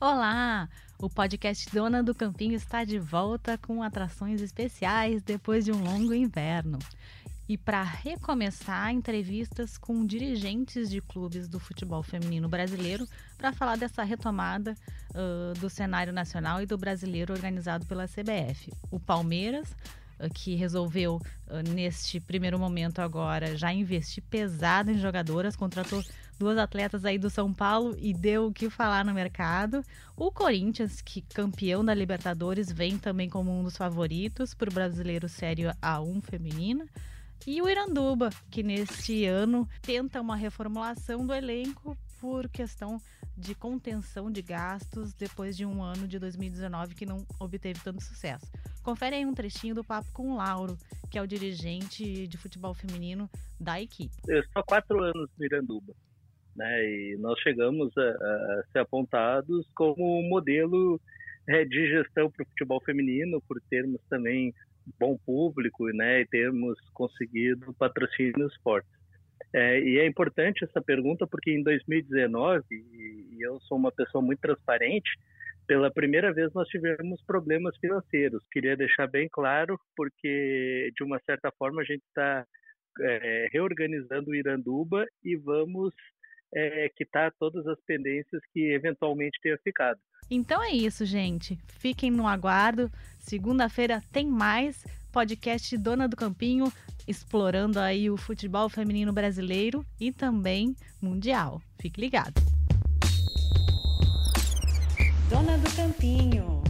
Olá! O podcast Dona do Campinho está de volta com atrações especiais depois de um longo inverno. E para recomeçar, entrevistas com dirigentes de clubes do futebol feminino brasileiro para falar dessa retomada uh, do cenário nacional e do brasileiro organizado pela CBF. O Palmeiras que resolveu, neste primeiro momento agora, já investir pesado em jogadoras, contratou duas atletas aí do São Paulo e deu o que falar no mercado. O Corinthians, que campeão da Libertadores, vem também como um dos favoritos para o brasileiro sério A1 feminina. E o Iranduba, que neste ano tenta uma reformulação do elenco por questão de contenção de gastos depois de um ano de 2019 que não obteve tanto sucesso. Confere aí um trechinho do papo com o Lauro, que é o dirigente de futebol feminino da equipe. Eu estou há quatro anos no Iranduba, né? E nós chegamos a, a ser apontados como um modelo é, de gestão para o futebol feminino, por termos também bom público, né? E termos conseguido patrocínios fortes. É, e é importante essa pergunta porque em 2019, e, e eu sou uma pessoa muito transparente, pela primeira vez nós tivemos problemas financeiros. Queria deixar bem claro, porque de uma certa forma a gente está é, reorganizando o Iranduba e vamos é, quitar todas as pendências que eventualmente tenha ficado. Então é isso, gente. Fiquem no aguardo. Segunda-feira tem mais podcast Dona do Campinho, explorando aí o futebol feminino brasileiro e também mundial. Fique ligado. Do Campinho.